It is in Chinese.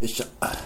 一下啊